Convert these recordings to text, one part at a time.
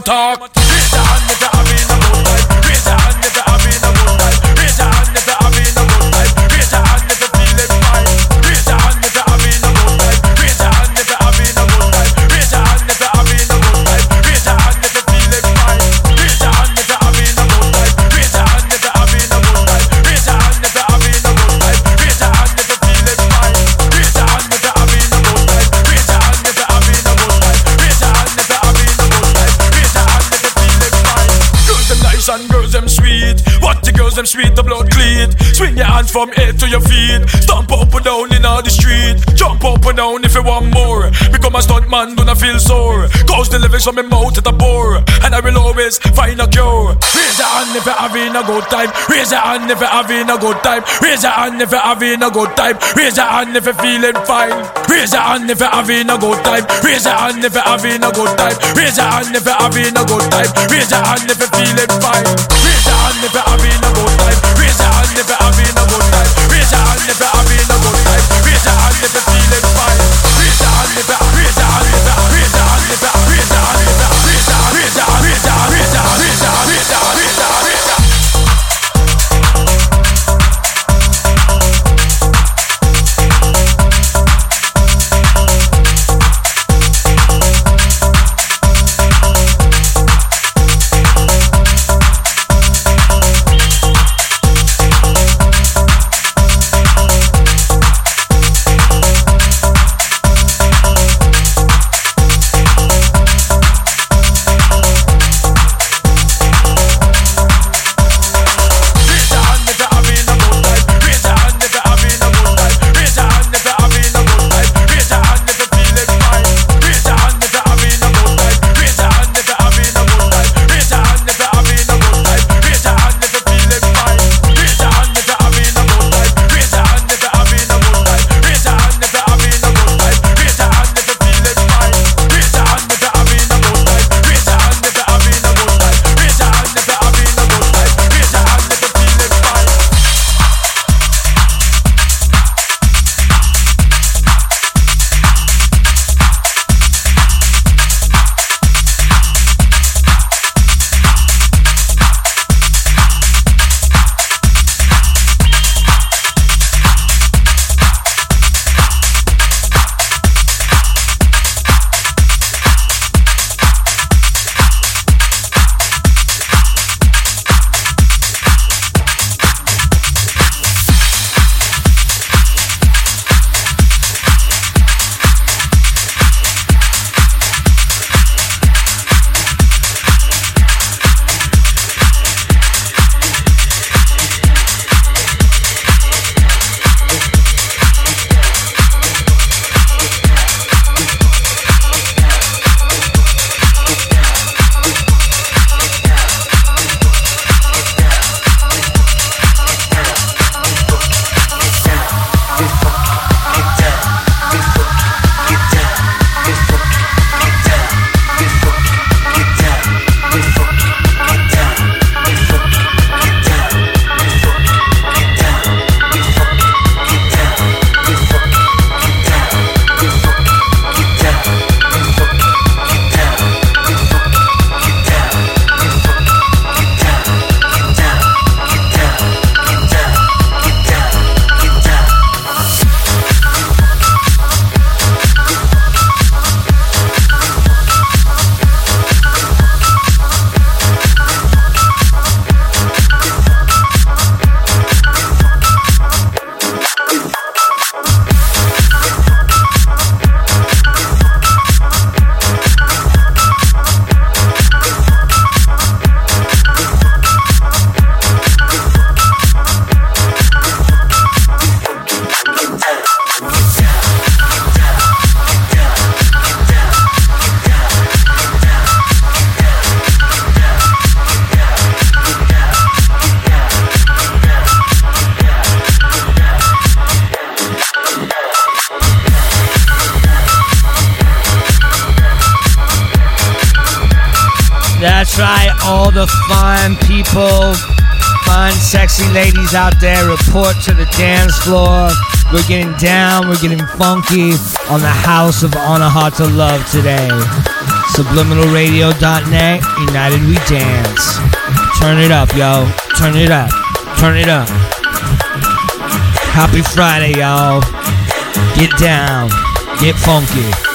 Talk. bounce from head to your feet. Stomp up and down in all the street. Jump up and down if you want more. Become a stunt man, don't I feel sore. Cause the lyrics from my mouth at a bore. And I will always find a cure. Raise your hand if you're having a good time. Raise your hand if you're having a good time. Raise your hand if you're having a good time. Raise your hand if you're feeling fine. Raise your hand if you're having a good time. Raise your hand if you're having a good time. Raise your hand if you're having a good time. Raise your hand if you're feeling fine. Raise your hand if you're having a good time. Raise your have enough money. Raise your hand if you're enough. ladies out there, report to the dance floor. We're getting down, we're getting funky on the House of Anahata Love today. Subliminalradio.net, United We Dance. Turn it up, yo. Turn it up. Turn it up. Happy Friday, y'all. Get down. Get funky.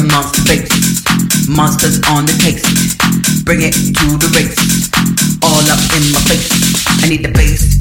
amongst the fakes. Monsters on the case. Bring it to the race. All up in my face. I need the bass.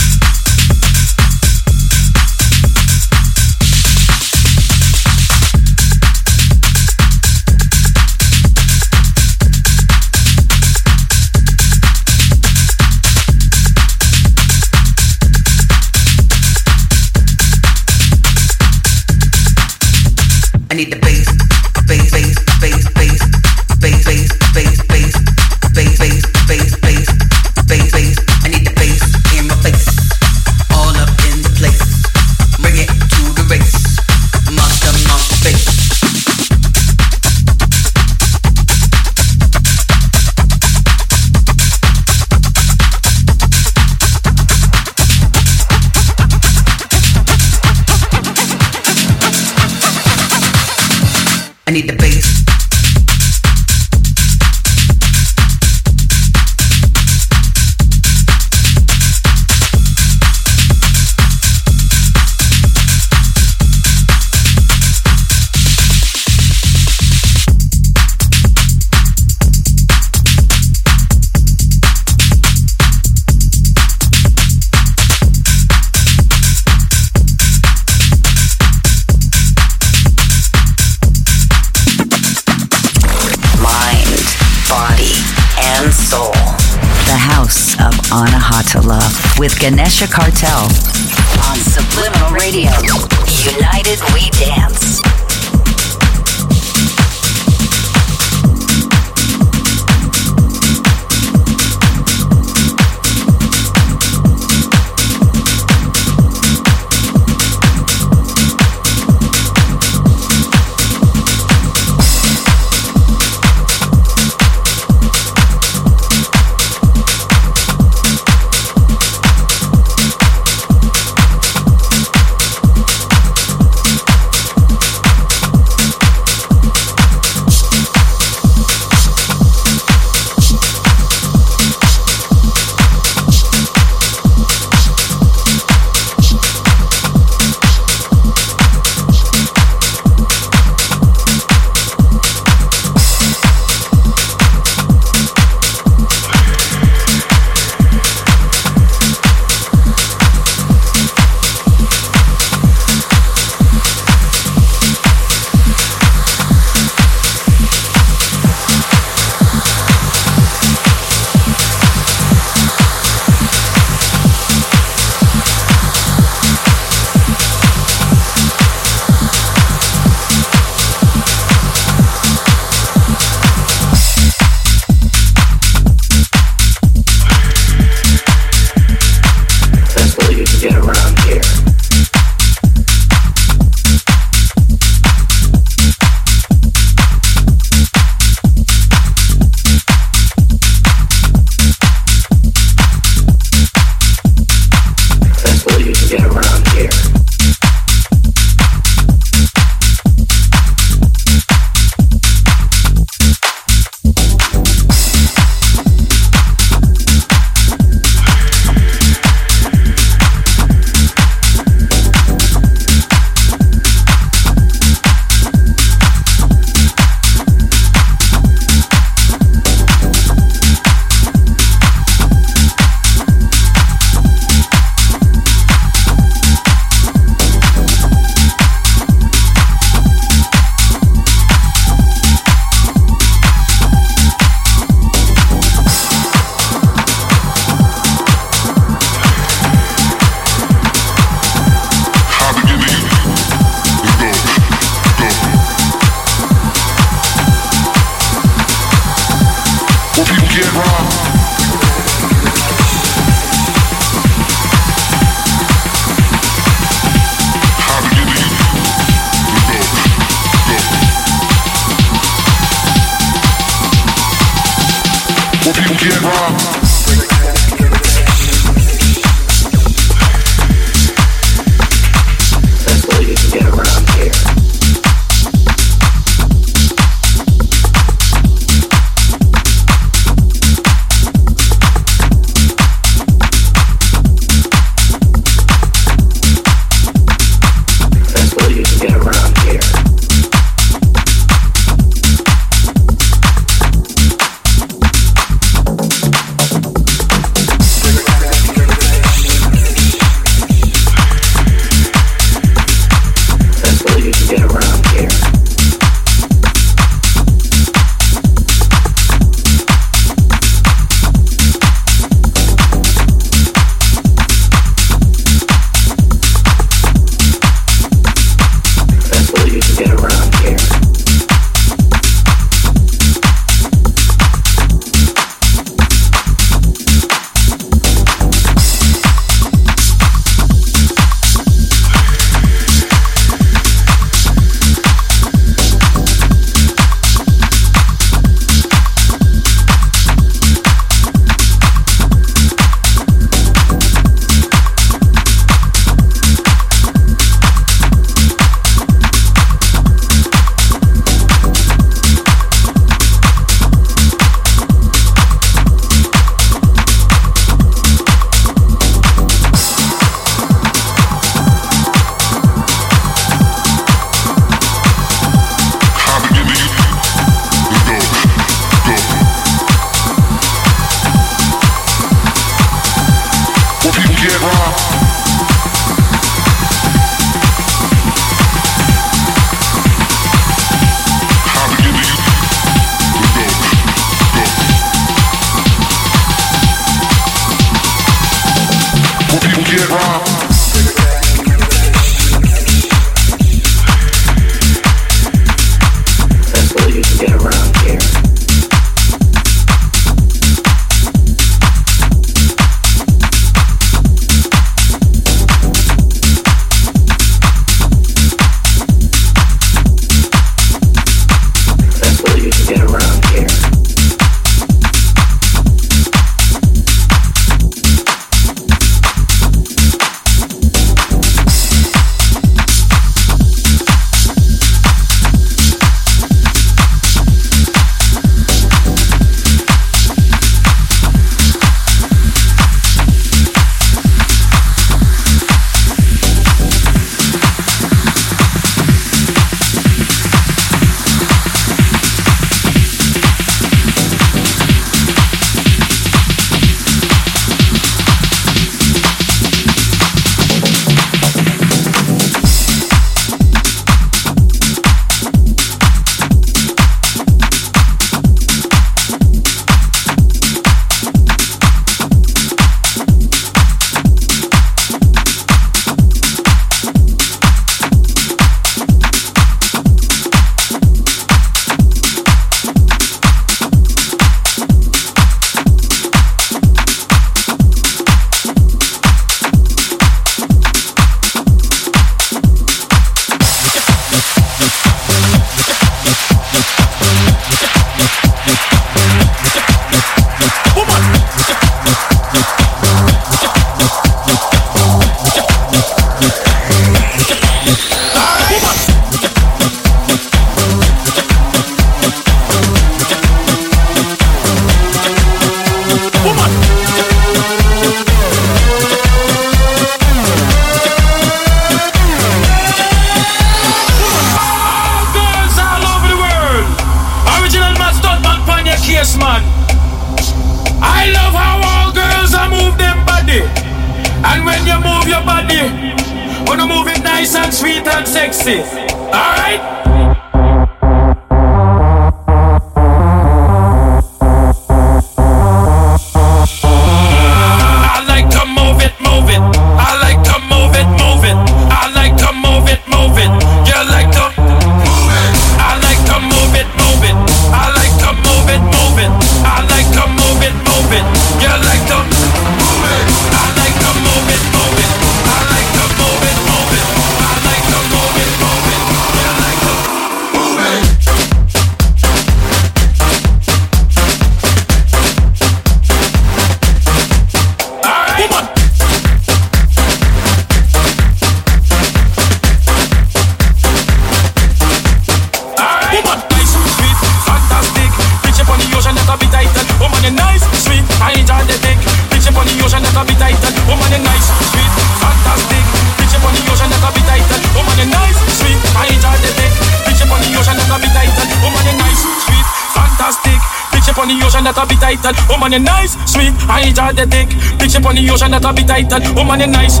Ocean that a bit tight and woman you nice,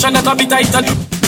Bitch up on the that a bit tight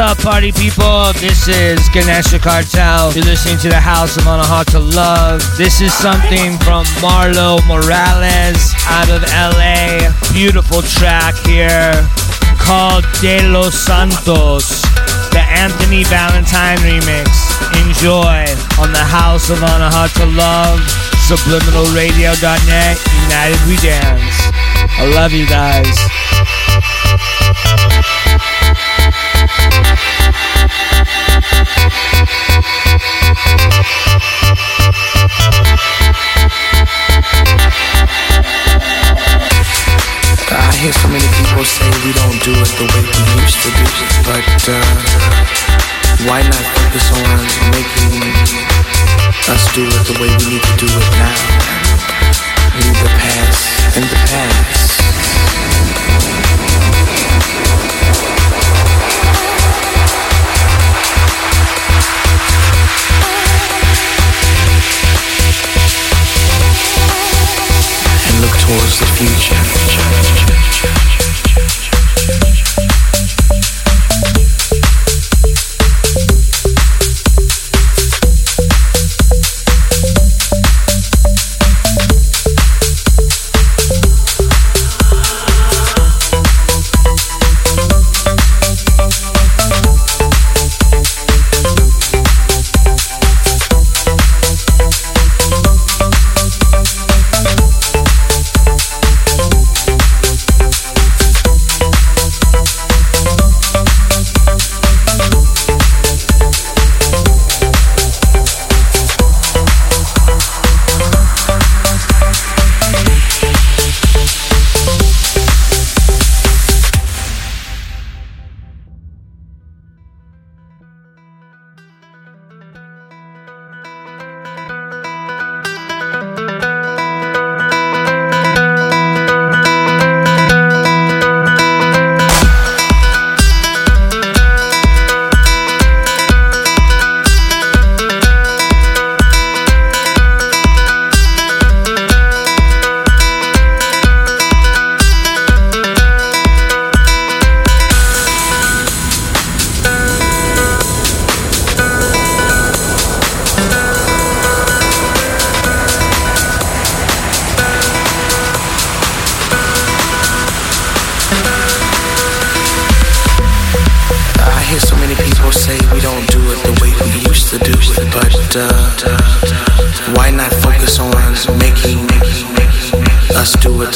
up, party people? This is Ganesha Cartel. You're listening to the House of Anahata Love. This is something from Marlo Morales out of LA. Beautiful track here called De Los Santos, the Anthony Valentine remix. Enjoy on the House of Anahata Love, subliminalradio.net, United We Dance. I love you guys. Hear so many people say we don't do it the way we used to do it, but uh, why not focus on making us do it the way we need to do it now? Leave the past in the past. And look towards the future.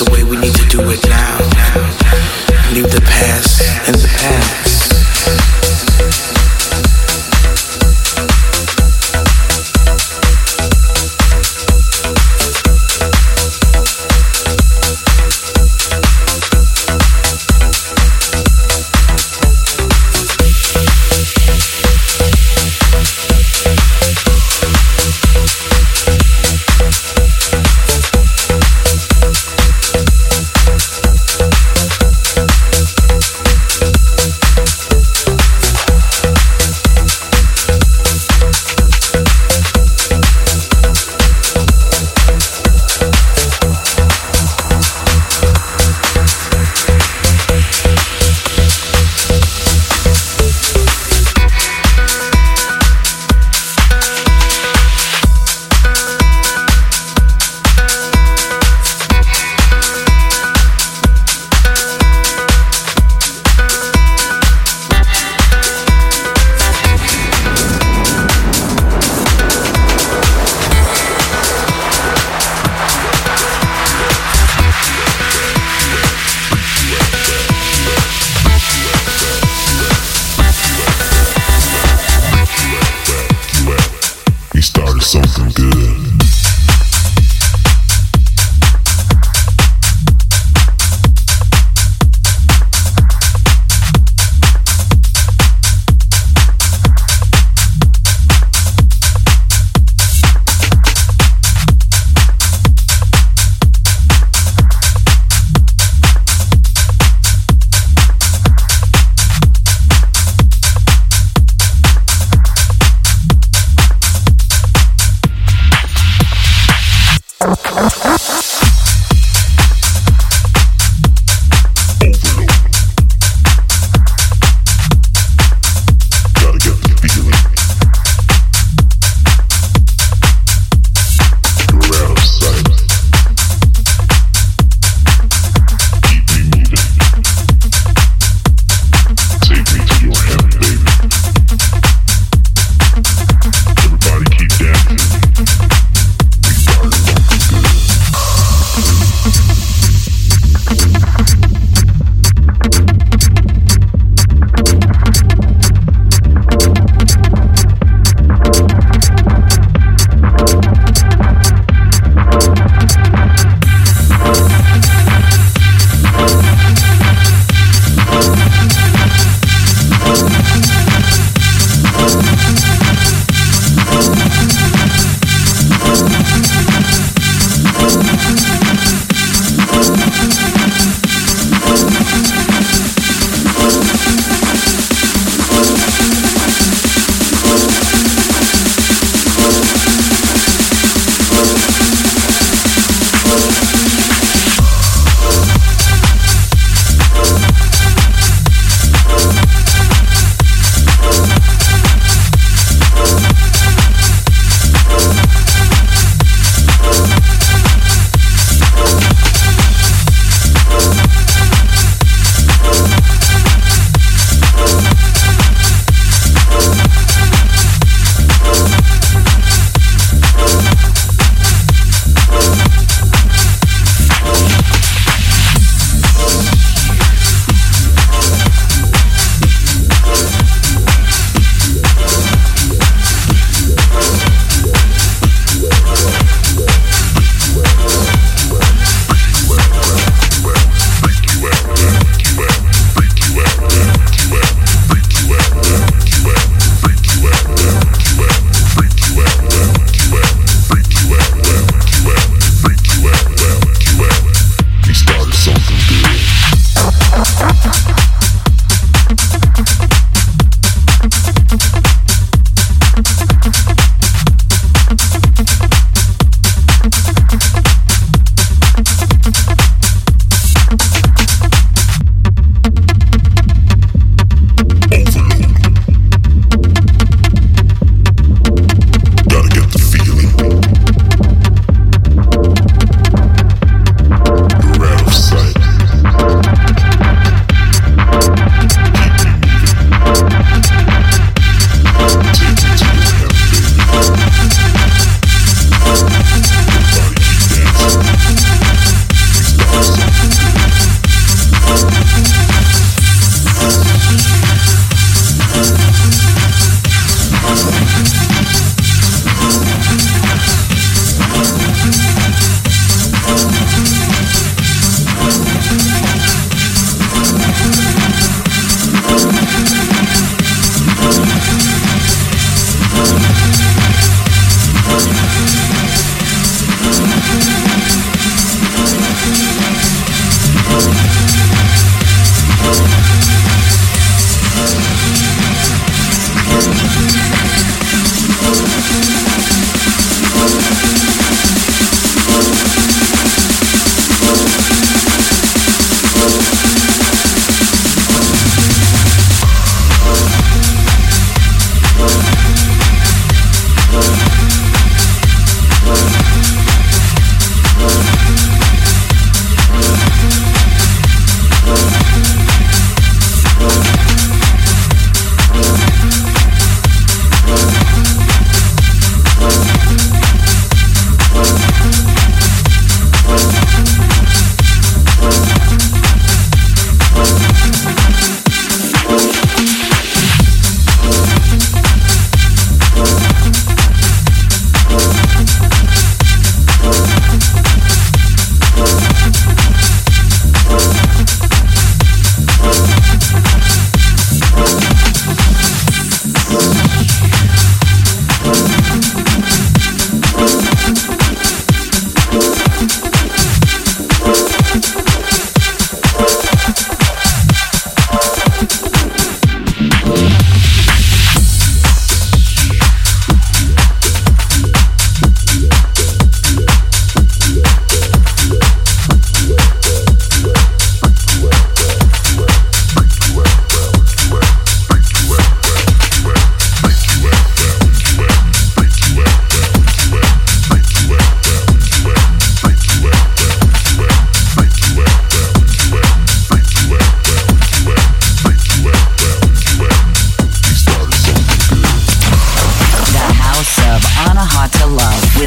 The way we need to do it now? Leave the past in the past.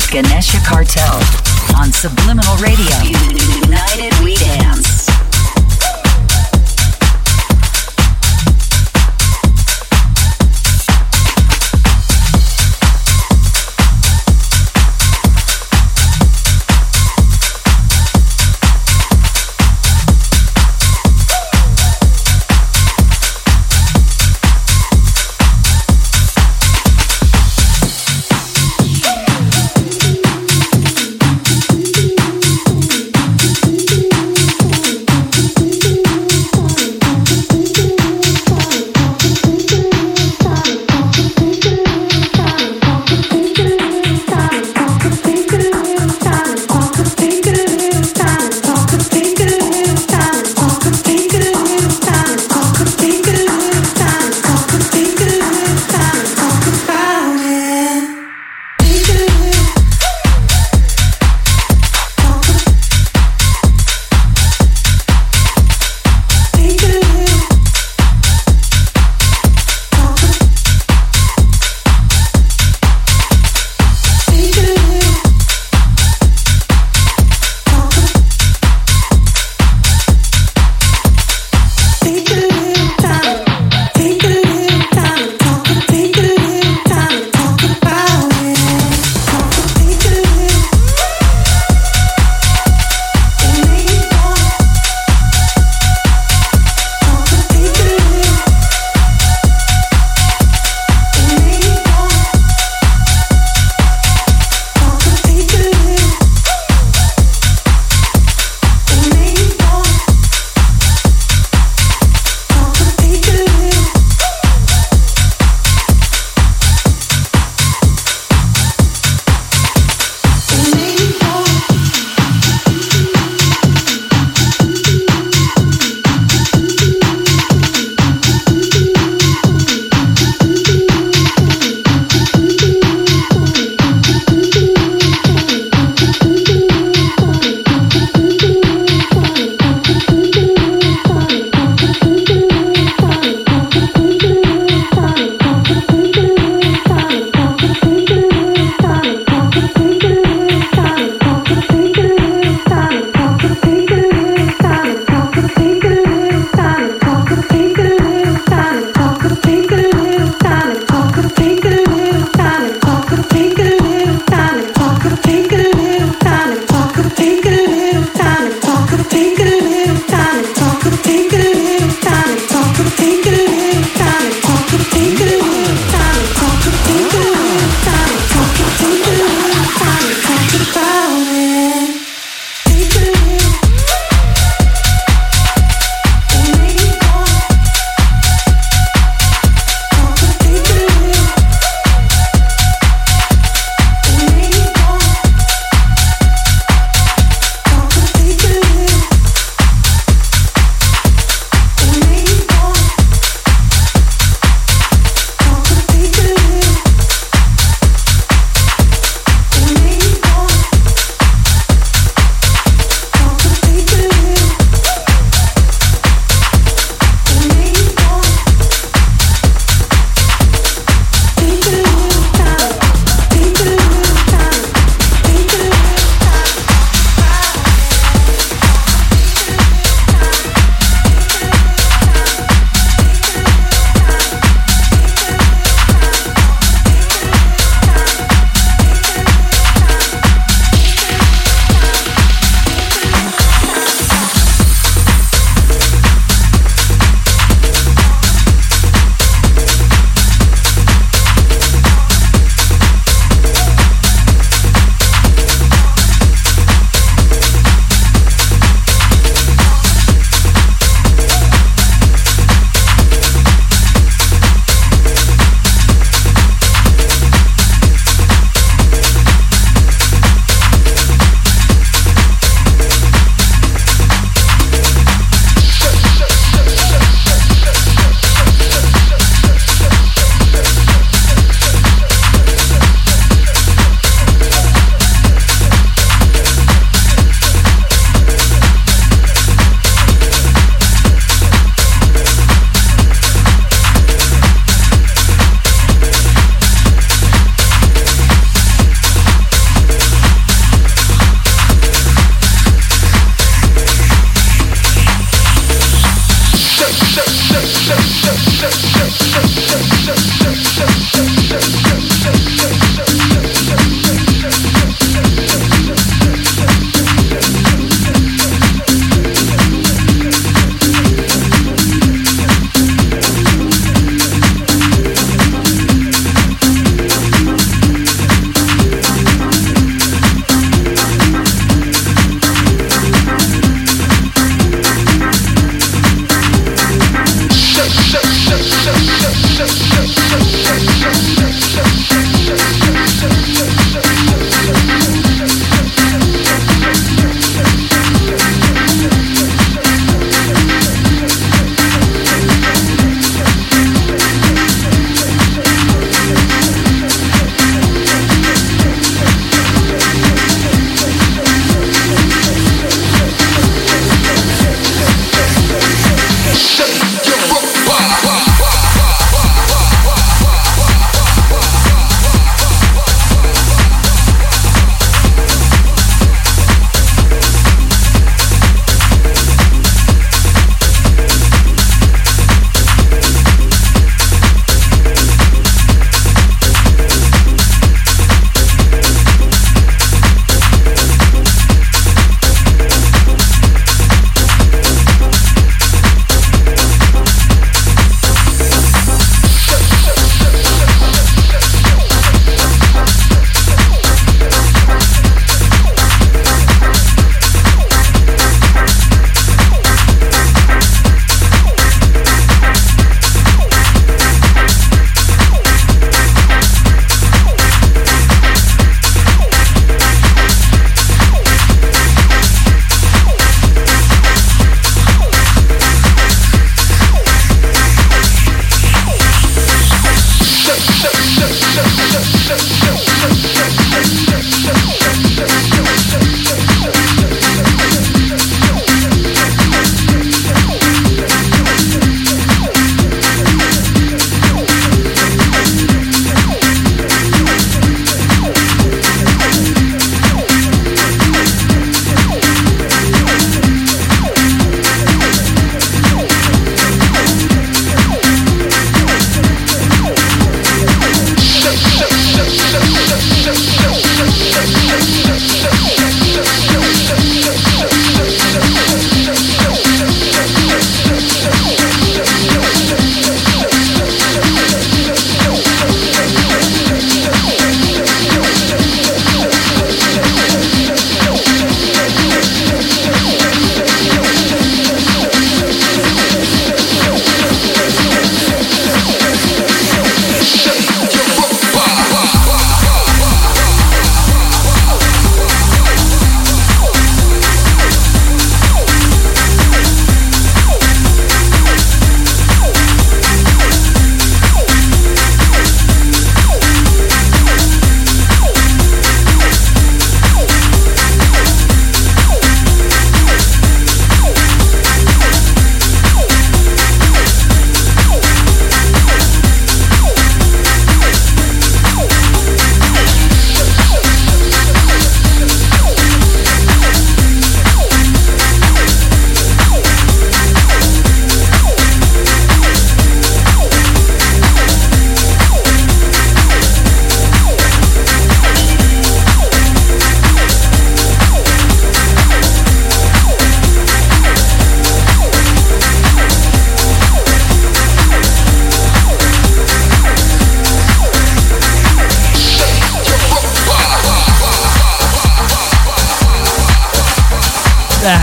Ganesha Cartel on Subliminal Radio. United We Dance.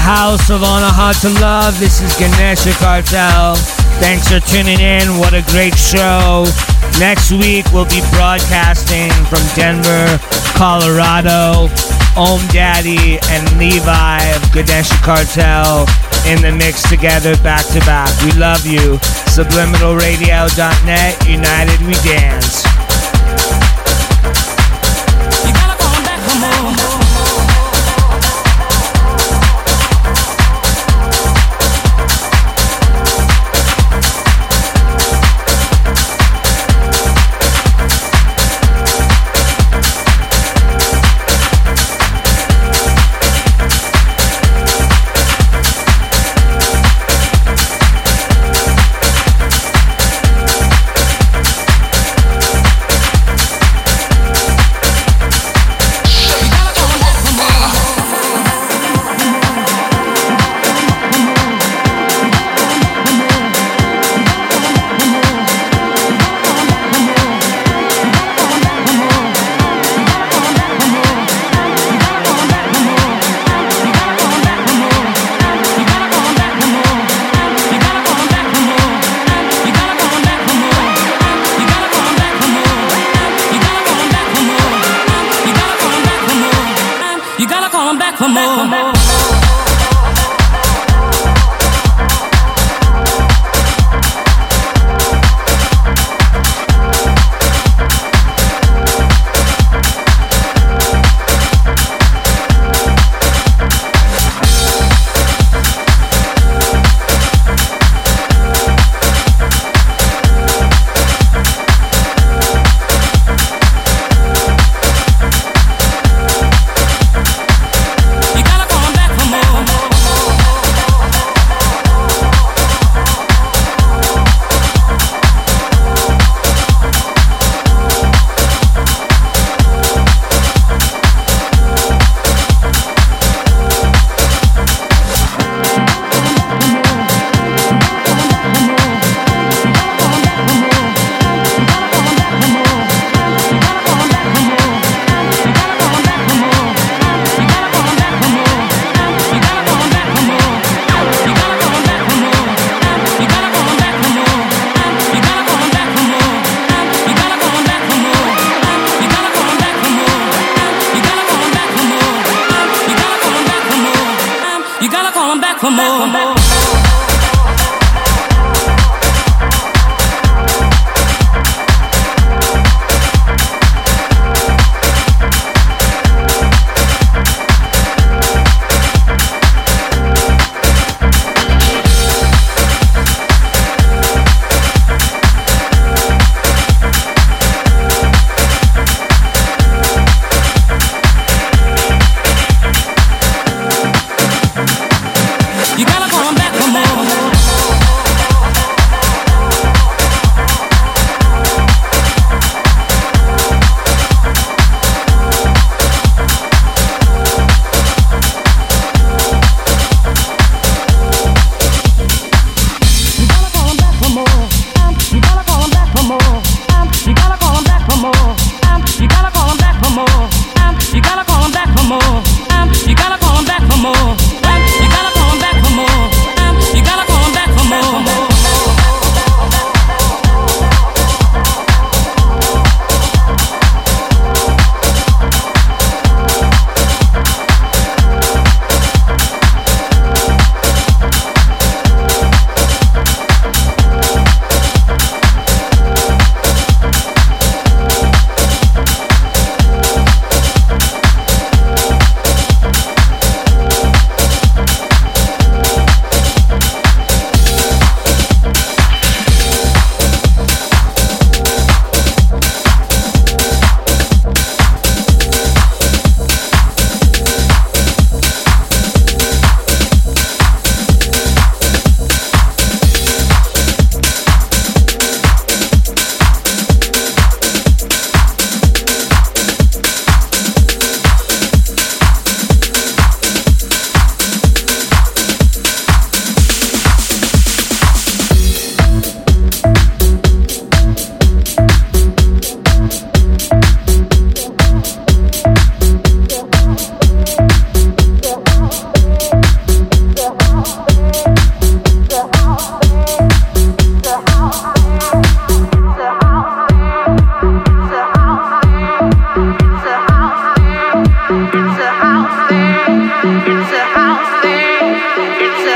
House of Anahata Love. This is Ganesha Cartel. Thanks for tuning in. What a great show. Next week, we'll be broadcasting from Denver, Colorado. Om Daddy and Levi of Ganesha Cartel in the mix together back to back. We love you. Subliminalradio.net. United we dance.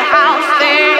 house there.